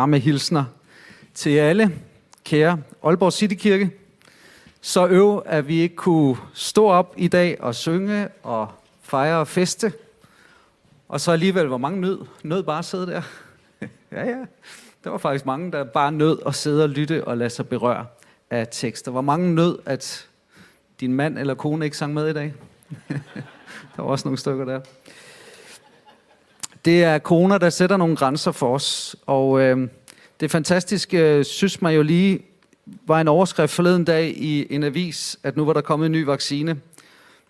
varme hilsner til alle, kære Aalborg City Kirke. Så øv, at vi ikke kunne stå op i dag og synge og fejre og feste. Og så alligevel, hvor mange nød, nød bare at sidde der. ja, ja. Der var faktisk mange, der bare nød at sidde og lytte og lade sig berøre af tekster. Hvor mange nød, at din mand eller kone ikke sang med i dag. der var også nogle stykker der. Det er corona, der sætter nogle grænser for os. Og øh, det fantastiske, øh, synes man jo lige, var en overskrift forleden dag i en avis, at nu var der kommet en ny vaccine.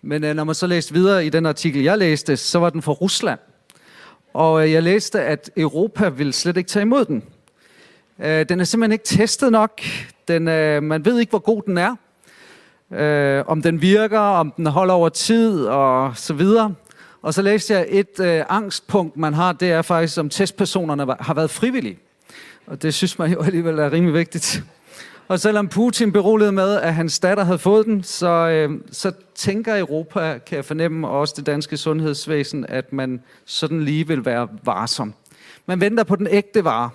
Men øh, når man så læste videre i den artikel, jeg læste, så var den fra Rusland. Og øh, jeg læste, at Europa ville slet ikke tage imod den. Øh, den er simpelthen ikke testet nok. Den, øh, man ved ikke, hvor god den er. Øh, om den virker, om den holder over tid og så videre. Og så læste jeg et øh, angstpunkt, man har, det er faktisk, om testpersonerne har været frivillige. Og det synes man jo alligevel er rimelig vigtigt. Og selvom Putin beroligede med, at hans datter havde fået den, så, øh, så tænker Europa, kan jeg fornemme, og også det danske sundhedsvæsen, at man sådan lige vil være varsom. Man venter på den ægte vare.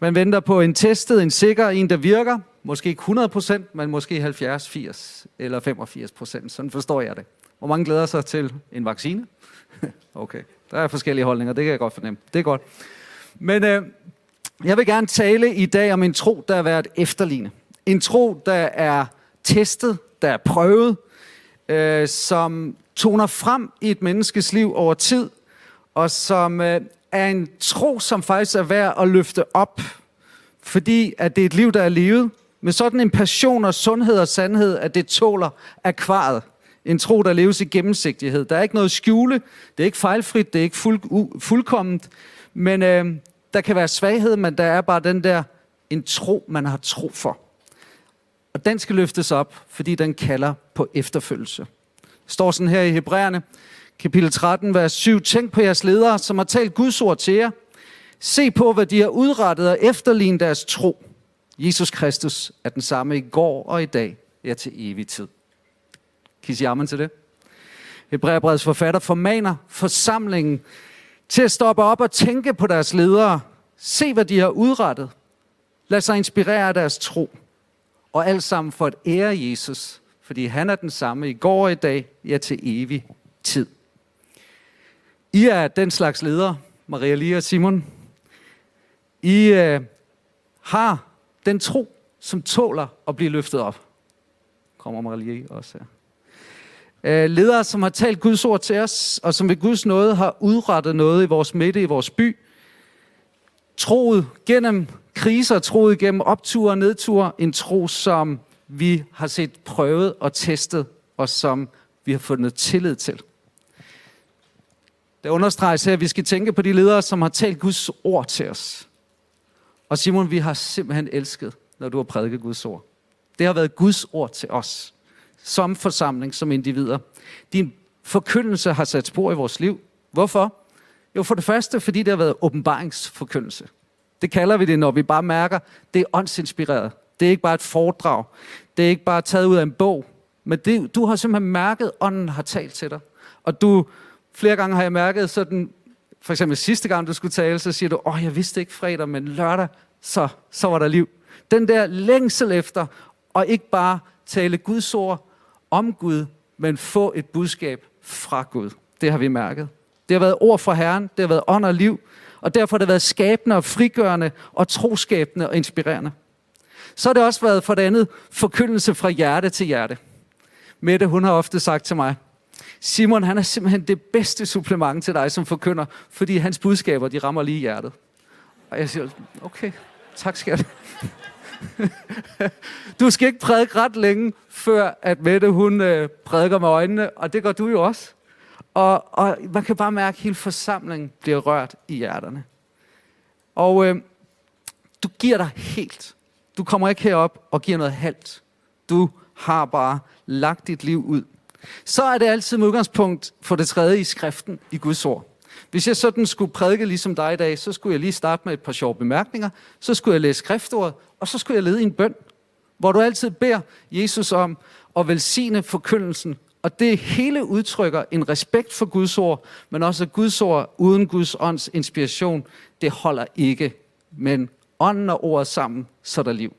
Man venter på en testet, en sikker, en der virker. Måske ikke 100 procent, men måske 70, 80 eller 85 procent. Sådan forstår jeg det. Hvor mange glæder sig til en vaccine? okay, der er forskellige holdninger, det kan jeg godt fornemme. Det er godt. Men øh, jeg vil gerne tale i dag om en tro, der er været efterligne. En tro, der er testet, der er prøvet, øh, som toner frem i et menneskes liv over tid, og som øh, er en tro, som faktisk er værd at løfte op, fordi at det er et liv, der er levet, med sådan en passion og sundhed og sandhed, at det tåler akvaret. En tro, der leves i gennemsigtighed. Der er ikke noget skjule, det er ikke fejlfrit, det er ikke fuld, u, fuldkomment, men øh, der kan være svaghed, men der er bare den der, en tro, man har tro for. Og den skal løftes op, fordi den kalder på efterfølgelse. Det står sådan her i Hebræerne, kapitel 13, vers 7. Tænk på jeres ledere, som har talt Guds ord til jer. Se på, hvad de har udrettet og efterlignet deres tro. Jesus Kristus er den samme i går og i dag, ja til evig tid. Kan I sige amen til det? Hebræerbrevets forfatter formaner forsamlingen til at stoppe op og tænke på deres ledere. Se, hvad de har udrettet. Lad sig inspirere af deres tro. Og alt sammen for at ære Jesus, fordi han er den samme i går og i dag, ja til evig tid. I er den slags ledere, Maria Lia og Simon. I øh, har den tro, som tåler at blive løftet op. Kommer Maria Lia også her. Øh, ledere, som har talt Guds ord til os, og som ved Guds nåde har udrettet noget i vores midte, i vores by. Troet gennem kriser, troet gennem opture og nedture. En tro, som vi har set prøvet og testet, og som vi har fundet tillid til. Det understreges her, at vi skal tænke på de ledere, som har talt Guds ord til os. Og Simon, vi har simpelthen elsket, når du har prædiket Guds ord. Det har været Guds ord til os som forsamling, som individer. Din forkyndelse har sat spor i vores liv. Hvorfor? Jo, for det første, fordi det har været åbenbaringsforkyndelse. Det kalder vi det, når vi bare mærker, det er åndsinspireret. Det er ikke bare et foredrag. Det er ikke bare taget ud af en bog. Men det, du har simpelthen mærket, at ånden har talt til dig. Og du, flere gange har jeg mærket sådan, for eksempel sidste gang du skulle tale, så siger du, åh, jeg vidste ikke fredag, men lørdag, så, så var der liv. Den der længsel efter, og ikke bare tale Guds ord, om Gud, men få et budskab fra Gud. Det har vi mærket. Det har været ord fra Herren, det har været ånd og liv, og derfor har det været skabende og frigørende og troskabende og inspirerende. Så har det også været for det andet forkyndelse fra hjerte til hjerte. Mette, hun har ofte sagt til mig, Simon, han er simpelthen det bedste supplement til dig som forkynder, fordi hans budskaber, de rammer lige hjertet. Og jeg siger, okay, tak skal jeg. du skal ikke prædike ret længe, før at Mette hun øh, prædiker med øjnene, og det gør du jo også. Og, og man kan bare mærke, at hele forsamlingen bliver rørt i hjerterne. Og øh, du giver dig helt. Du kommer ikke herop og giver noget halvt. Du har bare lagt dit liv ud. Så er det altid med udgangspunkt for det tredje i skriften i Guds ord. Hvis jeg sådan skulle prædike ligesom dig i dag, så skulle jeg lige starte med et par sjove bemærkninger, så skulle jeg læse skriftordet, og så skulle jeg lede i en bøn, hvor du altid beder Jesus om at velsigne forkyndelsen. Og det hele udtrykker en respekt for Guds ord, men også at Guds ord uden Guds ånds inspiration, det holder ikke. Men Ånden og ordet sammen, så er der liv.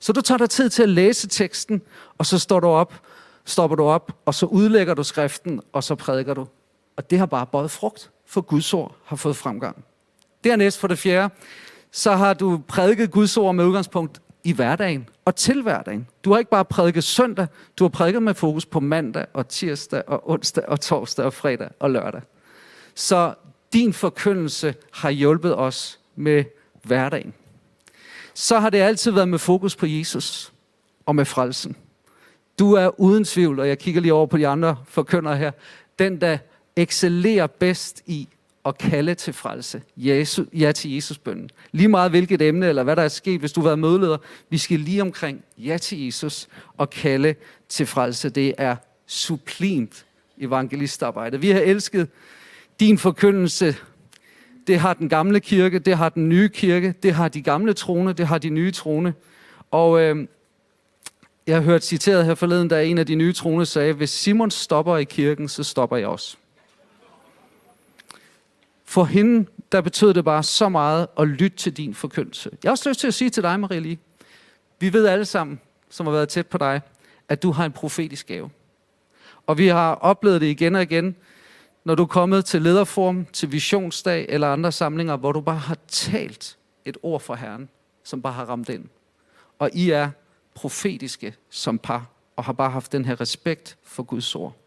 Så du tager dig tid til at læse teksten, og så står du op, stopper du op, og så udlægger du skriften, og så prædiker du. Og det har bare båret frugt, for Guds ord har fået fremgang. Dernæst for det fjerde, så har du prædiket Guds ord med udgangspunkt i hverdagen og til hverdagen. Du har ikke bare prædiket søndag, du har prædiket med fokus på mandag og tirsdag og onsdag og torsdag og fredag og lørdag. Så din forkyndelse har hjulpet os med hverdagen. Så har det altid været med fokus på Jesus og med frelsen. Du er uden tvivl, og jeg kigger lige over på de andre forkyndere her, den der excellerer bedst i at kalde til frelse. Jesus, ja til Jesus bønden. Lige meget hvilket emne, eller hvad der er sket, hvis du har været mødeleder. Vi skal lige omkring ja til Jesus og kalde til frelse. Det er sublimt evangelistarbejde. Vi har elsket din forkyndelse. Det har den gamle kirke, det har den nye kirke, det har de gamle trone, det har de nye trone. Og øh, jeg har hørt citeret her forleden, da en af de nye trone sagde, hvis Simon stopper i kirken, så stopper jeg også. For hende, der betød det bare så meget at lytte til din forkyndelse. Jeg har også lyst til at sige til dig, Marie Lee, vi ved alle sammen, som har været tæt på dig, at du har en profetisk gave. Og vi har oplevet det igen og igen, når du er kommet til lederform, til visionsdag eller andre samlinger, hvor du bare har talt et ord for Herren, som bare har ramt ind. Og I er profetiske som par, og har bare haft den her respekt for Guds ord.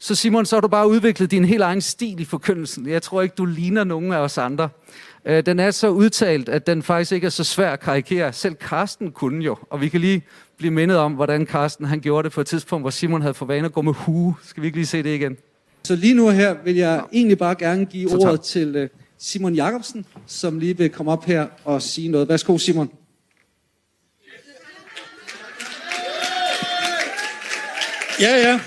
Så Simon, så har du bare udviklet din helt egen stil i forkyndelsen. Jeg tror ikke, du ligner nogen af os andre. Øh, den er så udtalt, at den faktisk ikke er så svær at karikere. Selv Karsten kunne jo, og vi kan lige blive mindet om, hvordan Karsten han gjorde det på et tidspunkt, hvor Simon havde for vane at gå med hue. Skal vi ikke lige se det igen? Så lige nu her vil jeg ja. egentlig bare gerne give ordet til øh, Simon Jakobsen, som lige vil komme op her og sige noget. Værsgo, Simon. Ja, ja.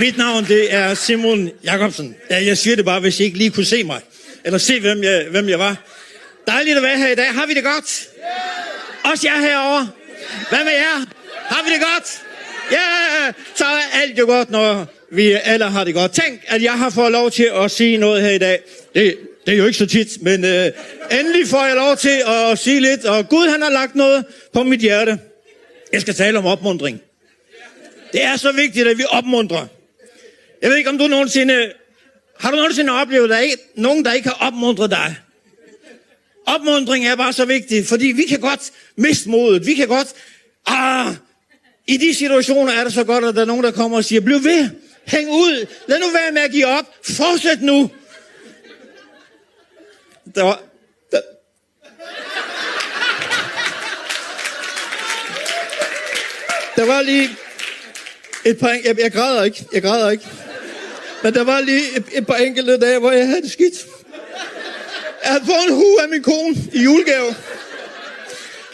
Mit navn det er Simon Jakobsen. Ja, jeg siger det bare, hvis I ikke lige kunne se mig. Eller se, hvem jeg, hvem jeg var. Dejligt at være her i dag. Har vi det godt? Yeah. Også jer herovre. Hvad med jer? Har vi det godt? Ja, yeah. så er alt jo godt, når vi alle har det godt. Tænk, at jeg har fået lov til at sige noget her i dag. Det, det er jo ikke så tit, men øh, endelig får jeg lov til at sige lidt. Og Gud han har lagt noget på mit hjerte. Jeg skal tale om opmundring. Det er så vigtigt, at vi opmuntrer. Jeg ved ikke, om du nogensinde... Har du nogensinde oplevet, at der er nogen, der ikke har opmuntret dig? Opmundring er bare så vigtig, fordi vi kan godt miste modet. Vi kan godt... Ah, I de situationer er det så godt, at der er nogen, der kommer og siger, bliv ved, hæng ud, lad nu være med at give op, fortsæt nu. Der var, der, der var lige et par, jeg, jeg græder ikke, jeg græder ikke. Men der var lige et, et par enkelte dage, hvor jeg havde det skidt. Jeg havde fået en hue af min kone i julegave.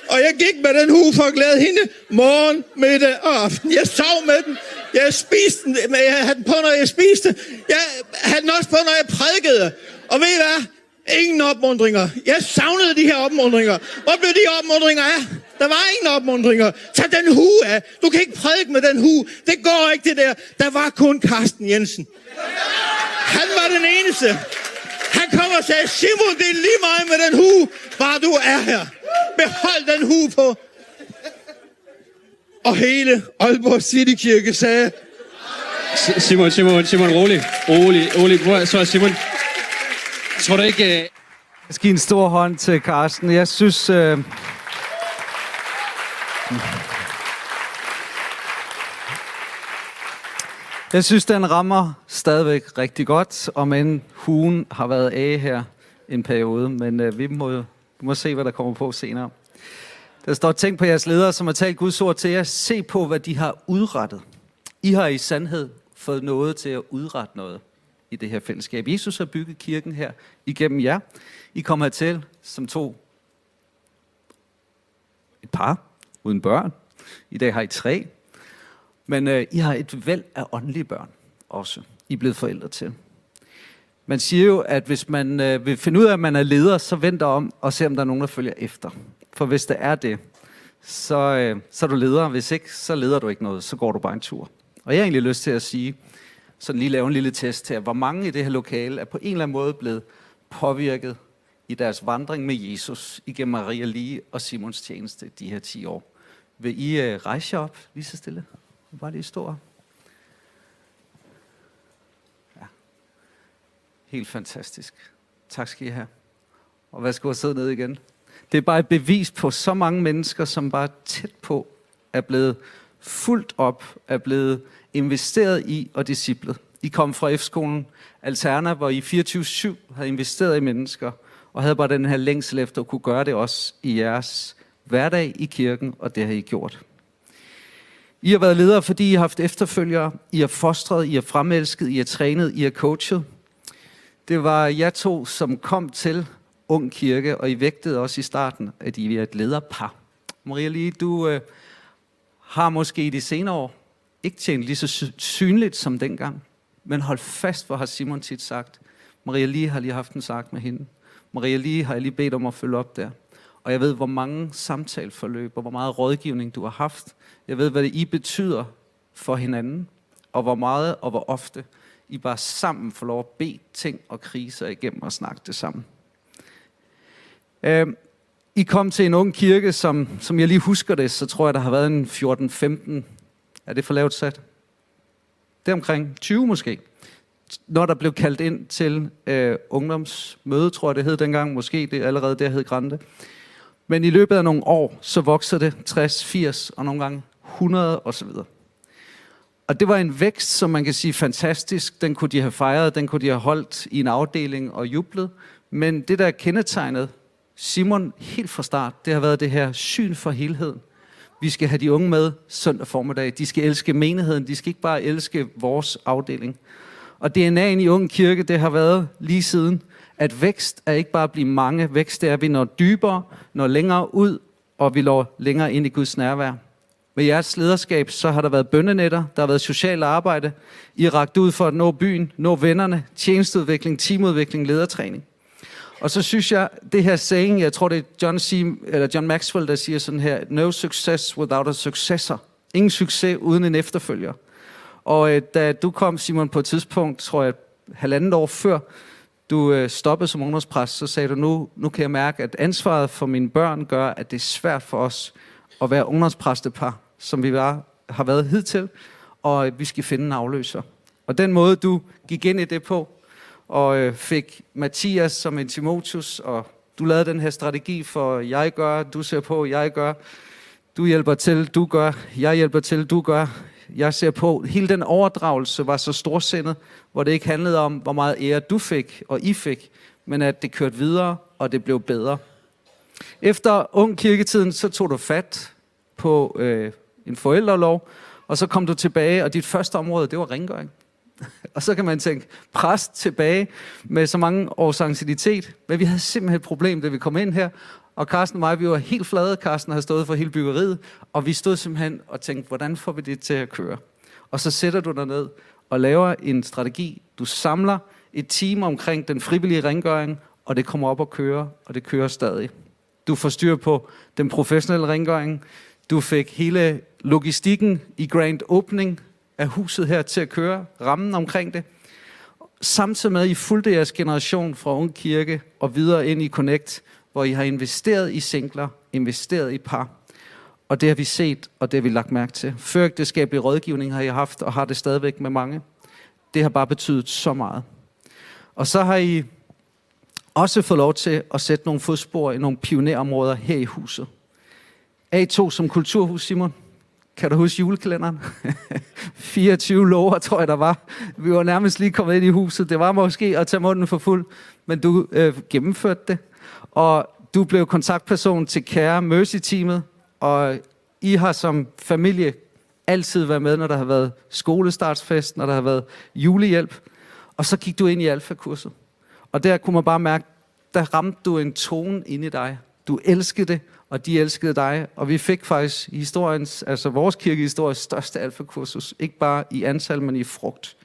Og jeg gik med den hue for at glæde hende morgen, middag og aften. Jeg sov med den. Jeg spiste den, men jeg havde den på, når jeg spiste. Jeg havde den også på, når jeg prædikede. Og ved I hvad? Ingen opmundringer. Jeg savnede de her opmundringer. Hvor blev de opmundringer af? Der var ingen opmundringer. Tag den hue af. Du kan ikke prædike med den hue. Det går ikke det der. Der var kun Carsten Jensen. Han var den eneste. Han kom og sagde, Simon, det er lige meget med den hue, bare du er her. Behold den hue på. Og hele Aalborg City Kirke sagde, Simon, Simon, Simon, rolig, rolig, rolig. Prøv, så Simon, tror du ikke... Jeg skal give en stor hånd til Carsten. Jeg synes... Øh Jeg synes, den rammer stadigvæk rigtig godt, om end hugen har været af her en periode, men øh, vi må, vi må se, hvad der kommer på senere. Der står, tænk på jeres ledere, som har talt Guds ord til jer. Se på, hvad de har udrettet. I har i sandhed fået noget til at udrette noget i det her fællesskab. Jesus har bygget kirken her igennem jer. I kommer hertil som to et par uden børn. I dag har I tre. Men øh, I har et væld af åndelige børn også. I er blevet forældre til. Man siger jo, at hvis man øh, vil finde ud af, at man er leder, så vent om og se, om der er nogen, der følger efter. For hvis det er det, så, øh, så er du leder. Hvis ikke, så leder du ikke noget. Så går du bare en tur. Og jeg har egentlig lyst til at sige, sådan lige lave en lille test her, hvor mange i det her lokale er på en eller anden måde blevet påvirket i deres vandring med Jesus igennem Maria Lige og Simons tjeneste de her 10 år. Vil I uh, rejse jer op lige så stille? Bare lige stå. Ja. Helt fantastisk. Tak skal I have. Og værsgo at sidde ned igen. Det er bare et bevis på så mange mennesker, som bare tæt på er blevet fuldt op, er blevet investeret i og disciplet. I kom fra F-skolen Alterna, hvor I 24-7 havde investeret i mennesker, og havde bare den her længsel efter at kunne gøre det også i jeres hverdag i kirken, og det har I gjort. I har været ledere, fordi I har haft efterfølgere, I har fostret, I har fremelsket, I har trænet, I har coachet. Det var jer to, som kom til Ung Kirke, og I vægtede også i starten, at I er et lederpar. Maria Lige, du øh, har måske i de senere år ikke tjent lige så synligt som dengang, men hold fast, hvor har Simon tit sagt. Maria Lige har lige haft en sagt med hende. Maria Lige har jeg lige bedt om at følge op der. Og jeg ved, hvor mange samtaleforløb og hvor meget rådgivning du har haft. Jeg ved, hvad det I betyder for hinanden, og hvor meget og hvor ofte I bare sammen får lov at bede ting og kriser igennem og snakke det sammen. Øh, I kom til en ung kirke, som, som jeg lige husker det, så tror jeg, der har været en 14-15. Er det for lavt sat? Det er omkring 20 måske. Når der blev kaldt ind til øh, ungdomsmøde, tror jeg det hed dengang, måske det allerede der hed Grande. Men i løbet af nogle år, så voksede det 60, 80 og nogle gange 100 osv. Og det var en vækst, som man kan sige fantastisk. Den kunne de have fejret, den kunne de have holdt i en afdeling og jublet. Men det, der kendetegnede Simon helt fra start, det har været det her syn for helheden. Vi skal have de unge med søndag formiddag. De skal elske menigheden. De skal ikke bare elske vores afdeling. Og DNA'en i Ung Kirke, det har været lige siden, at vækst er ikke bare at blive mange. Vækst er, at vi når dybere, når længere ud, og vi når længere ind i Guds nærvær. Med jeres lederskab, så har der været bøndenetter, der har været socialt arbejde. I har ragt ud for at nå byen, nå vennerne, tjenesteudvikling, teamudvikling, ledertræning. Og så synes jeg, det her saying, jeg tror det er John, C, eller John Maxwell, der siger sådan her, no success without a successor. Ingen succes uden en efterfølger. Og øh, da du kom, Simon, på et tidspunkt, tror jeg, halvandet år før, du øh, stoppede som ungdomspræst, så sagde du, nu, nu kan jeg mærke, at ansvaret for mine børn gør, at det er svært for os at være ungdomspræstepar, som vi var, har været hidtil, og vi skal finde en afløser. Og den måde, du gik ind i det på, og øh, fik Mathias som en Timotius, og du lavede den her strategi for, jeg gør, du ser på, jeg gør, du hjælper til, du gør, jeg hjælper til, du gør, jeg ser på. Hele den overdragelse var så storsindet, hvor det ikke handlede om, hvor meget ære du fik, og I fik, men at det kørte videre, og det blev bedre. Efter ung kirketiden, så tog du fat på øh, en forældrelov, og så kom du tilbage, og dit første område, det var rengøring. Og så kan man tænke, præst tilbage med så mange års anxietet. Men vi havde simpelthen et problem, da vi kom ind her. Og Carsten og mig, vi var helt flade. Carsten havde stået for hele byggeriet. Og vi stod simpelthen og tænkte, hvordan får vi det til at køre? Og så sætter du dig ned og laver en strategi. Du samler et team omkring den frivillige rengøring, og det kommer op og køre, og det kører stadig. Du får styr på den professionelle rengøring. Du fik hele logistikken i grand opening af huset her til at køre, rammen omkring det. Samtidig med, at I fulgte jeres generation fra Ung Kirke og videre ind i Connect, hvor I har investeret i singler, investeret i par. Og det har vi set, og det har vi lagt mærke til. Førægteskabelig rådgivning har I haft, og har det stadigvæk med mange. Det har bare betydet så meget. Og så har I også fået lov til at sætte nogle fodspor i nogle pionerområder her i huset. A2 som kulturhus, Simon. Kan du huske julekalenderen? 24 lover, tror jeg, der var. Vi var nærmest lige kommet ind i huset. Det var måske at tage munden for fuld, men du øh, gennemførte det. Og du blev kontaktperson til Kære Mercy-teamet, og I har som familie altid været med, når der har været skolestartsfest, når der har været julehjælp. Og så gik du ind i alfakurset. Og der kunne man bare mærke, der ramte du en tone ind i dig. Du elskede det, og de elskede dig. Og vi fik faktisk historiens, altså vores kirkehistories største alfakursus. Ikke bare i antal, men i frugt.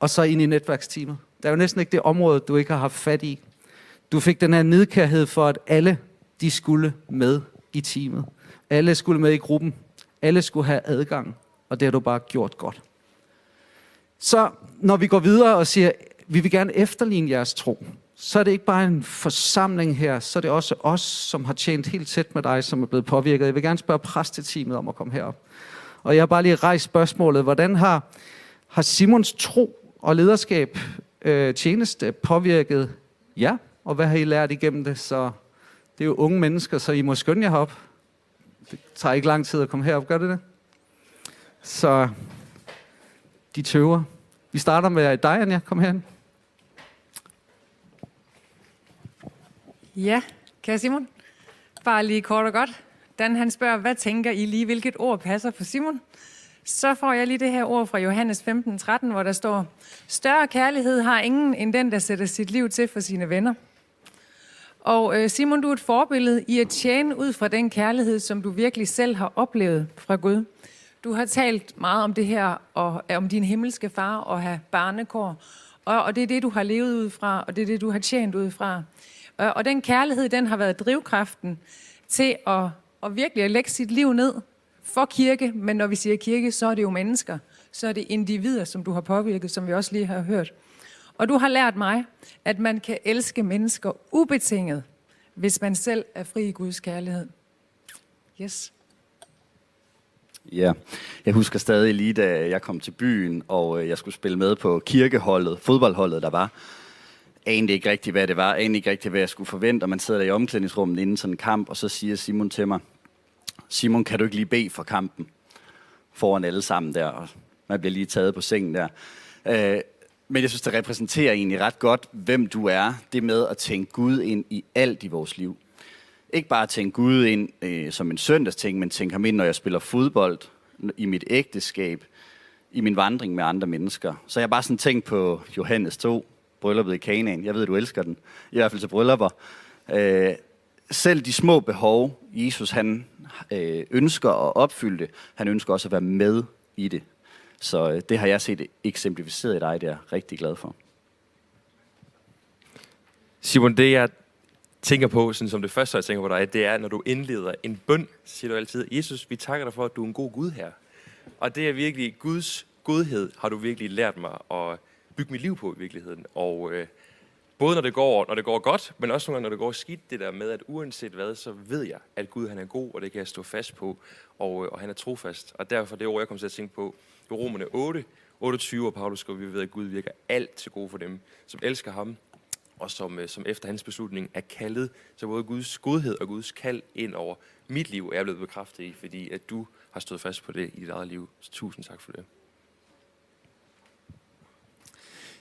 Og så ind i netværksteamet. Der er jo næsten ikke det område, du ikke har haft fat i. Du fik den her nedkærhed for, at alle de skulle med i teamet. Alle skulle med i gruppen. Alle skulle have adgang. Og det har du bare gjort godt. Så når vi går videre og siger, vi vil gerne efterligne jeres tro, så er det ikke bare en forsamling her, så er det også os, som har tjent helt tæt med dig, som er blevet påvirket. Jeg vil gerne spørge præsteteamet om at komme herop. Og jeg har bare lige rejst spørgsmålet, hvordan har, har Simons tro og lederskab øh, tjeneste påvirket jer? Og hvad har I lært igennem det? Så det er jo unge mennesker, så I må skynde jer herop. Det tager ikke lang tid at komme herop, gør det det? Så de tøver. Vi starter med dig, Anja. Kom herhen. Ja, kære Simon. Bare lige kort og godt. Dan han spørger, hvad tænker I lige, hvilket ord passer på Simon? Så får jeg lige det her ord fra Johannes 15:13, hvor der står, Større kærlighed har ingen end den, der sætter sit liv til for sine venner. Og øh, Simon, du er et forbillede i at tjene ud fra den kærlighed, som du virkelig selv har oplevet fra Gud. Du har talt meget om det her, og øh, om din himmelske far og have barnekår. Og, og det er det, du har levet ud fra, og det er det, du har tjent ud fra. Og, og den kærlighed, den har været drivkraften til at, at virkelig at lægge sit liv ned for kirke. Men når vi siger kirke, så er det jo mennesker. Så er det individer, som du har påvirket, som vi også lige har hørt. Og du har lært mig, at man kan elske mennesker ubetinget, hvis man selv er fri i Guds kærlighed. Yes. Ja, jeg husker stadig lige, da jeg kom til byen, og øh, jeg skulle spille med på kirkeholdet, fodboldholdet, der var. Anede ikke rigtigt, hvad det var. Anede ikke rigtigt, hvad jeg skulle forvente. Og man sidder der i omklædningsrummet inden sådan en kamp, og så siger Simon til mig, Simon, kan du ikke lige bede for kampen? Foran alle sammen der, og man bliver lige taget på sengen der. Øh, men jeg synes, det repræsenterer egentlig ret godt, hvem du er. Det med at tænke Gud ind i alt i vores liv. Ikke bare tænke Gud ind øh, som en søndagsting, men tænke ham ind, når jeg spiller fodbold, i mit ægteskab, i min vandring med andre mennesker. Så jeg har bare sådan tænkt på Johannes 2, brylluppet i Kanaan. Jeg ved, du elsker den. I hvert fald til bryllupper. Øh, selv de små behov, Jesus han øh, ønsker at opfylde det, han ønsker også at være med i det. Så øh, det har jeg set eksemplificeret i dig, det er jeg rigtig glad for. Simon, det jeg tænker på, sådan som det første, jeg tænker på dig, det er, når du indleder en bøn, siger du altid, Jesus, vi takker dig for, at du er en god Gud her. Og det er virkelig, Guds godhed har du virkelig lært mig at bygge mit liv på i virkeligheden. Og øh, både når det, går, når det går godt, men også nogle gange, når det går skidt, det der med, at uanset hvad, så ved jeg, at Gud han er god, og det kan jeg stå fast på, og, øh, og han er trofast. Og derfor det ord, jeg kommer til at tænke på, i Romerne 8, 28, og Paulus skriver, vi ved, at Gud virker alt til gode for dem, som elsker ham, og som, øh, som efter hans beslutning er kaldet. Så både Guds godhed og Guds kald ind over mit liv er blevet bekræftet i, fordi at du har stået fast på det i dit eget liv. Så tusind tak for det.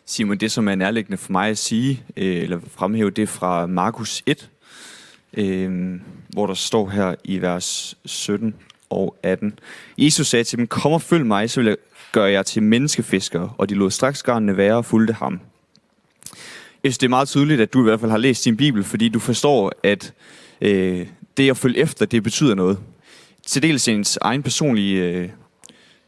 Simon, det som er nærliggende for mig at sige, øh, eller fremhæve, det er fra Markus 1, øh, hvor der står her i vers 17 og 18. Jesus sagde til dem, kom og følg mig, så vil jeg gøre jer til menneskefiskere, og de lod straks garnene være og fulgte ham. Jeg synes, det er meget tydeligt, at du i hvert fald har læst din bibel, fordi du forstår, at øh, det at følge efter, det betyder noget. Til dels ens egen personlige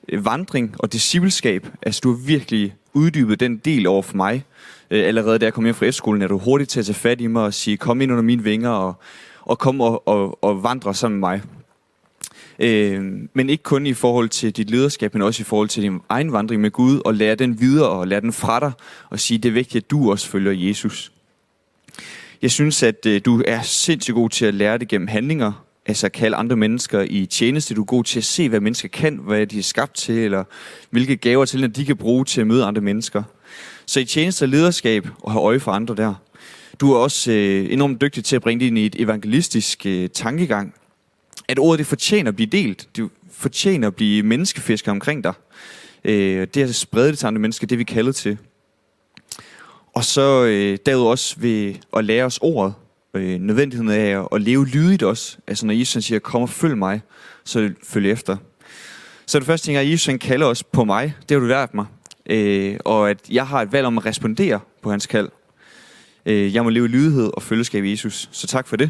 øh, vandring og discipleskab. Altså, du har virkelig uddybet den del over for mig. Øh, allerede da jeg kom hjem fra efterskolen, er du hurtigt til at tage fat i mig og sige, kom ind under mine vinger og, og kom og, og, og vandre sammen med mig. Øh, men ikke kun i forhold til dit lederskab, men også i forhold til din egen vandring med Gud, og lære den videre og lære den fra dig, og sige, det er vigtigt, at du også følger Jesus. Jeg synes, at øh, du er sindssygt god til at lære det gennem handlinger, altså at kalde andre mennesker i tjeneste. Du er god til at se, hvad mennesker kan, hvad de er skabt til, eller hvilke gaver til, de kan bruge til at møde andre mennesker. Så i tjeneste og lederskab og have øje for andre der. Du er også øh, enormt dygtig til at bringe det ind i et evangelistisk øh, tankegang, at ordet det fortjener at blive delt. Det fortjener at blive menneskefisker omkring dig. Øh, det at sprede det til andre mennesker, det vi kaldet til. Og så øh, derudover også ved at lære os ordet. Øh, nødvendigheden af at, leve lydigt også. Altså når Jesus siger, kom og følg mig, så følg efter. Så det første ting er, at Jesus han kalder os på mig. Det har du lært mig. Øh, og at jeg har et valg om at respondere på hans kald. Øh, jeg må leve i lydighed og følgeskab i Jesus. Så tak for det.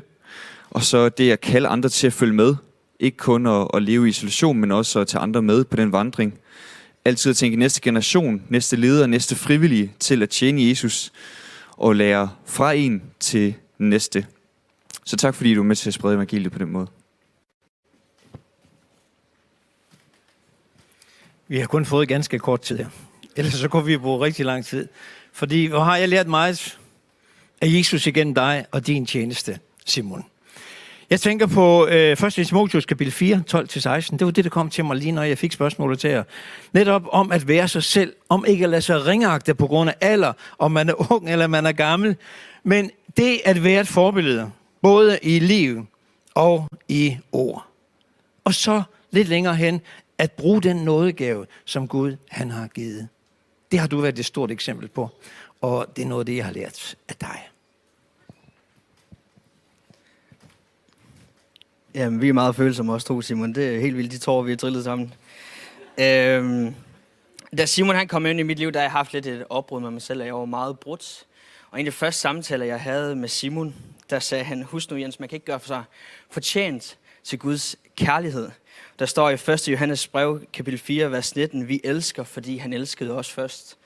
Og så det at kalde andre til at følge med. Ikke kun at, at leve i isolation, men også at tage andre med på den vandring. Altid at tænke næste generation, næste leder, næste frivillige til at tjene Jesus og lære fra en til næste. Så tak fordi du er med til at sprede evangeliet på den måde. Vi har kun fået ganske kort tid her. Ellers så kunne vi bruge rigtig lang tid. Fordi hvor har jeg lært meget af Jesus igennem dig og din tjeneste, Simon. Jeg tænker på øh, 1. Timotheus kapitel 4, 12-16. Det var det, der kom til mig lige når jeg fik spørgsmålet til jer. Netop om at være sig selv, om ikke at lade sig ringeagte på grund af alder, om man er ung eller man er gammel. Men det at være et forbillede, både i liv og i ord. Og så lidt længere hen, at bruge den nådegave, som Gud han har givet. Det har du været et stort eksempel på, og det er noget af det, jeg har lært af dig. Jamen, vi er meget følsomme også to, Simon. Det er helt vildt, de tårer, vi har trillet sammen. Øhm, da Simon han kom ind i mit liv, der har jeg haft lidt et opbrud med mig selv, og jeg var meget brudt. Og en af de første samtaler, jeg havde med Simon, der sagde han, husk nu Jens, man kan ikke gøre for sig fortjent til Guds kærlighed. Der står i 1. Johannes brev, kapitel 4, vers 19, vi elsker, fordi han elskede os først.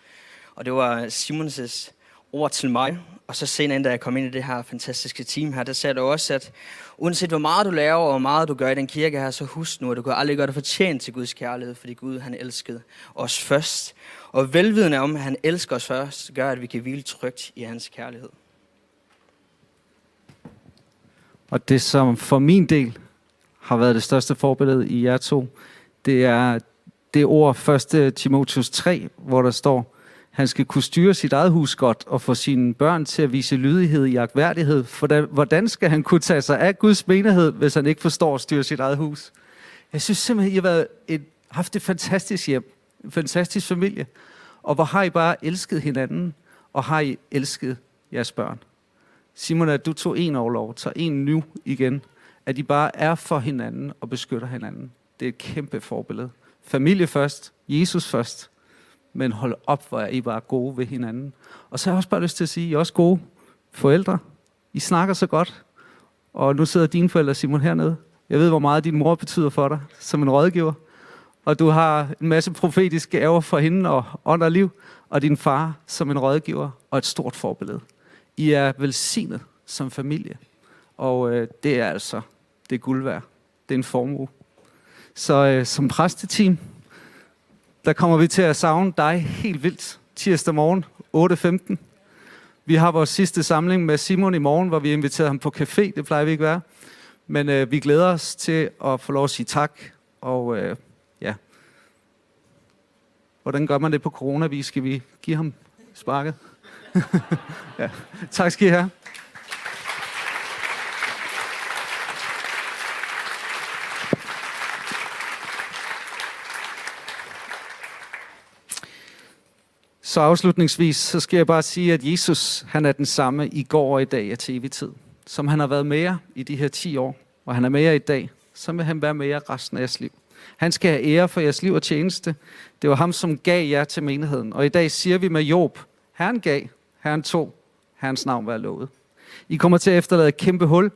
Og det var Simons' ord til mig. Og så senere, da jeg kom ind i det her fantastiske team her, der sagde du også, at uanset hvor meget du laver, og hvor meget du gør i den kirke her, så husk nu, at du kan aldrig gøre dig fortjent til Guds kærlighed, fordi Gud han elskede os først. Og velvidende om, at han elsker os først, gør, at vi kan hvile trygt i hans kærlighed. Og det, som for min del har været det største forbillede i jer to, det er det ord 1. Timotheus 3, hvor der står, han skal kunne styre sit eget hus godt og få sine børn til at vise lydighed i agtværdighed. For hvordan skal han kunne tage sig af Guds menighed, hvis han ikke forstår at styre sit eget hus? Jeg synes simpelthen, I har været et, haft et fantastisk hjem, en fantastisk familie. Og hvor har I bare elsket hinanden, og har I elsket jeres børn. Simon, at du tog en overlov, tager en nu igen. At I bare er for hinanden og beskytter hinanden. Det er et kæmpe forbillede. Familie først, Jesus først, men hold op, hvor er I bare gode ved hinanden. Og så har jeg også bare lyst til at sige, I er også gode forældre. I snakker så godt. Og nu sidder dine forældre, Simon, hernede. Jeg ved, hvor meget din mor betyder for dig som en rådgiver. Og du har en masse profetiske gaver for hende og ånd og liv. Og din far som en rådgiver og et stort forbillede. I er velsignet som familie. Og øh, det er altså, det er guld værd. Det er en formue. Så øh, som præsteteam, der kommer vi til at savne dig helt vildt tirsdag morgen 8.15. Vi har vores sidste samling med Simon i morgen, hvor vi inviterer ham på café. Det plejer vi ikke være. Men øh, vi glæder os til at få lov at sige tak. Og øh, ja, hvordan gør man det på coronavis? Skal vi give ham sparket? ja. Tak skal I have. Så afslutningsvis, så skal jeg bare sige, at Jesus, han er den samme i går og i dag og til evig tid. Som han har været med jer i de her 10 år, og han er med jer i dag, så vil han være med jer resten af jeres liv. Han skal have ære for jeres liv og tjeneste. Det var ham, som gav jer til menigheden. Og i dag siger vi med Job, Herren gav, Herren tog, Herrens navn var lovet. I kommer til at efterlade et kæmpe hul.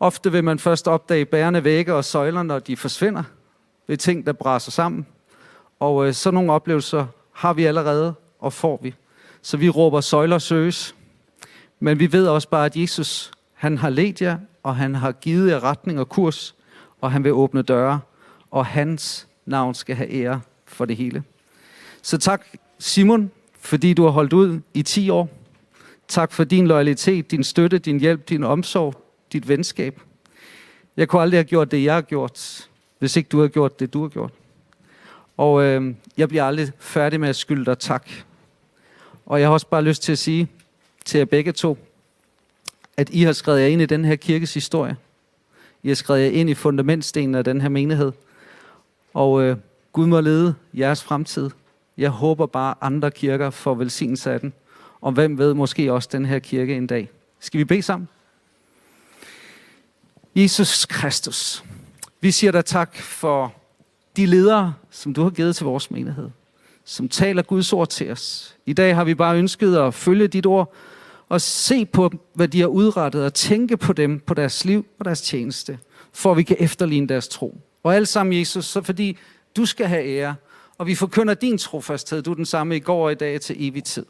Ofte vil man først opdage bærende vægge og søjler, når de forsvinder. Ved ting, der braser sammen. Og øh, sådan nogle oplevelser har vi allerede og får vi. Så vi råber søjler søges. Men vi ved også bare, at Jesus, han har ledt jer, og han har givet jer retning og kurs, og han vil åbne døre, og hans navn skal have ære for det hele. Så tak Simon, fordi du har holdt ud i 10 år. Tak for din loyalitet, din støtte, din hjælp, din omsorg, dit venskab. Jeg kunne aldrig have gjort det, jeg har gjort, hvis ikke du har gjort det, du har gjort. Og øh, jeg bliver aldrig færdig med at skylde dig tak. Og jeg har også bare lyst til at sige til jer begge to, at I har skrevet jer ind i den her kirkes historie. I har skrevet jer ind i fundamentstenen af den her menighed. Og øh, Gud må lede jeres fremtid. Jeg håber bare, andre kirker får velsignelse af den. Og hvem ved, måske også den her kirke en dag. Skal vi bede sammen? Jesus Kristus, vi siger dig tak for de ledere, som du har givet til vores menighed som taler Guds ord til os. I dag har vi bare ønsket at følge dit ord og se på, hvad de har udrettet, og tænke på dem, på deres liv og deres tjeneste, for at vi kan efterligne deres tro. Og alt sammen, Jesus, så fordi du skal have ære, og vi forkynder din trofasthed. Du er den samme i går og i dag til evig tid.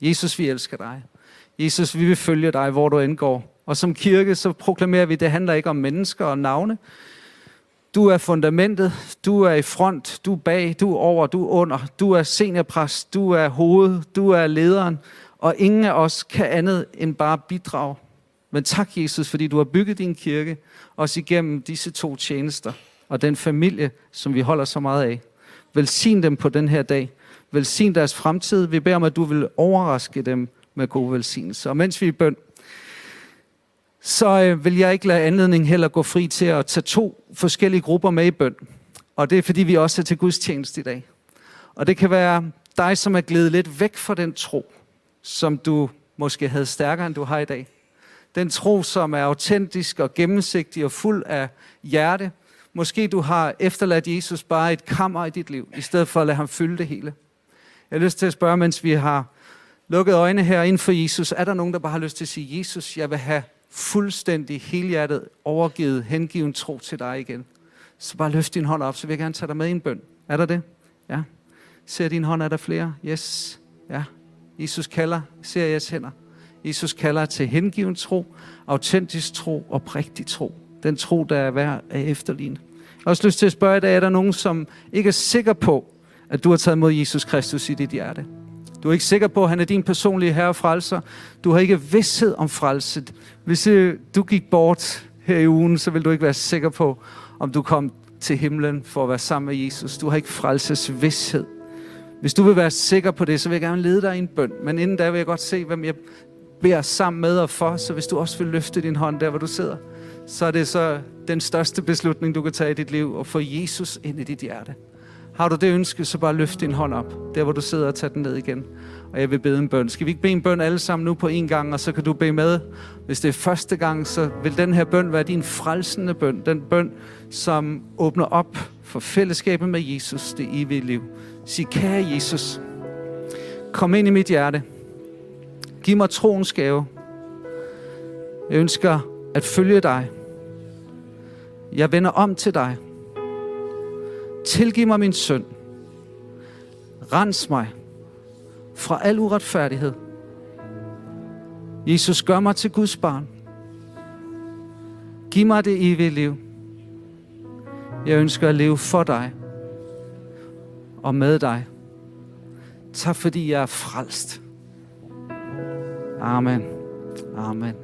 Jesus, vi elsker dig. Jesus, vi vil følge dig, hvor du indgår. Og som kirke, så proklamerer vi, at det handler ikke om mennesker og navne, du er fundamentet, du er i front, du er bag, du er over, du er under, du er seniorpræst, du er hoved, du er lederen, Og ingen af os kan andet end bare bidrage. Men tak, Jesus, fordi du har bygget din kirke, også igennem disse to tjenester, og den familie, som vi holder så meget af. Velsign dem på den her dag. Velsign deres fremtid. Vi beder om, at du vil overraske dem med gode velsignelser. Og mens vi er i bøn, så øh, vil jeg ikke lade anledning heller gå fri til at tage to forskellige grupper med i bøn. Og det er, fordi vi også er til Guds tjeneste i dag. Og det kan være dig, som er glædet lidt væk fra den tro, som du måske havde stærkere, end du har i dag. Den tro, som er autentisk og gennemsigtig og fuld af hjerte. Måske du har efterladt Jesus bare et kammer i dit liv, i stedet for at lade ham fylde det hele. Jeg har lyst til at spørge, mens vi har lukket øjnene her inden for Jesus, er der nogen, der bare har lyst til at sige, Jesus, jeg vil have fuldstændig helhjertet overgivet, hengiven tro til dig igen. Så bare løft din hånd op, så vil jeg gerne tage dig med i en bøn. Er der det? Ja. Ser din hånd, er der flere? Yes. Ja. Jesus kalder, ser jeres hænder. Jesus kalder til hengiven tro, autentisk tro og prægtig tro. Den tro, der er værd at efterligne. Jeg har også lyst til at spørge i dag, er der nogen, som ikke er sikker på, at du har taget mod Jesus Kristus i dit hjerte? Du er ikke sikker på, at han er din personlige herre og frelser. Du har ikke vidsthed om frelset. Hvis øh, du gik bort her i ugen, så vil du ikke være sikker på, om du kom til himlen for at være sammen med Jesus. Du har ikke frelsesvidshed. Hvis du vil være sikker på det, så vil jeg gerne lede dig i en bøn. Men inden da vil jeg godt se, hvem jeg beder sammen med og for. Så hvis du også vil løfte din hånd der, hvor du sidder, så er det så den største beslutning, du kan tage i dit liv, at få Jesus ind i dit hjerte. Har du det ønske, så bare løft din hånd op, der hvor du sidder og tager den ned igen. Og jeg vil bede en bøn. Skal vi ikke bede en bøn alle sammen nu på en gang, og så kan du bede med. Hvis det er første gang, så vil den her bøn være din frelsende bøn. Den bøn, som åbner op for fællesskabet med Jesus, det evige liv. Sig, kære Jesus, kom ind i mit hjerte. Giv mig troens gave. Jeg ønsker at følge dig. Jeg vender om til dig. Tilgiv mig min synd. Rens mig fra al uretfærdighed. Jesus, gør mig til Guds barn. Giv mig det evige liv. Jeg ønsker at leve for dig og med dig. Tak fordi jeg er frelst. Amen. Amen.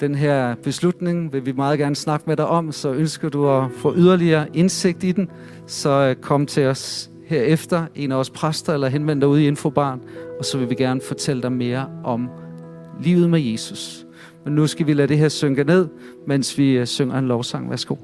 Den her beslutning vil vi meget gerne snakke med dig om, så ønsker du at få yderligere indsigt i den, så øh, kom til os herefter, en af os præster, eller henvend dig ude i Infobarn, og så vil vi gerne fortælle dig mere om livet med Jesus. Men nu skal vi lade det her synke ned, mens vi øh, synger en lovsang. Værsgo.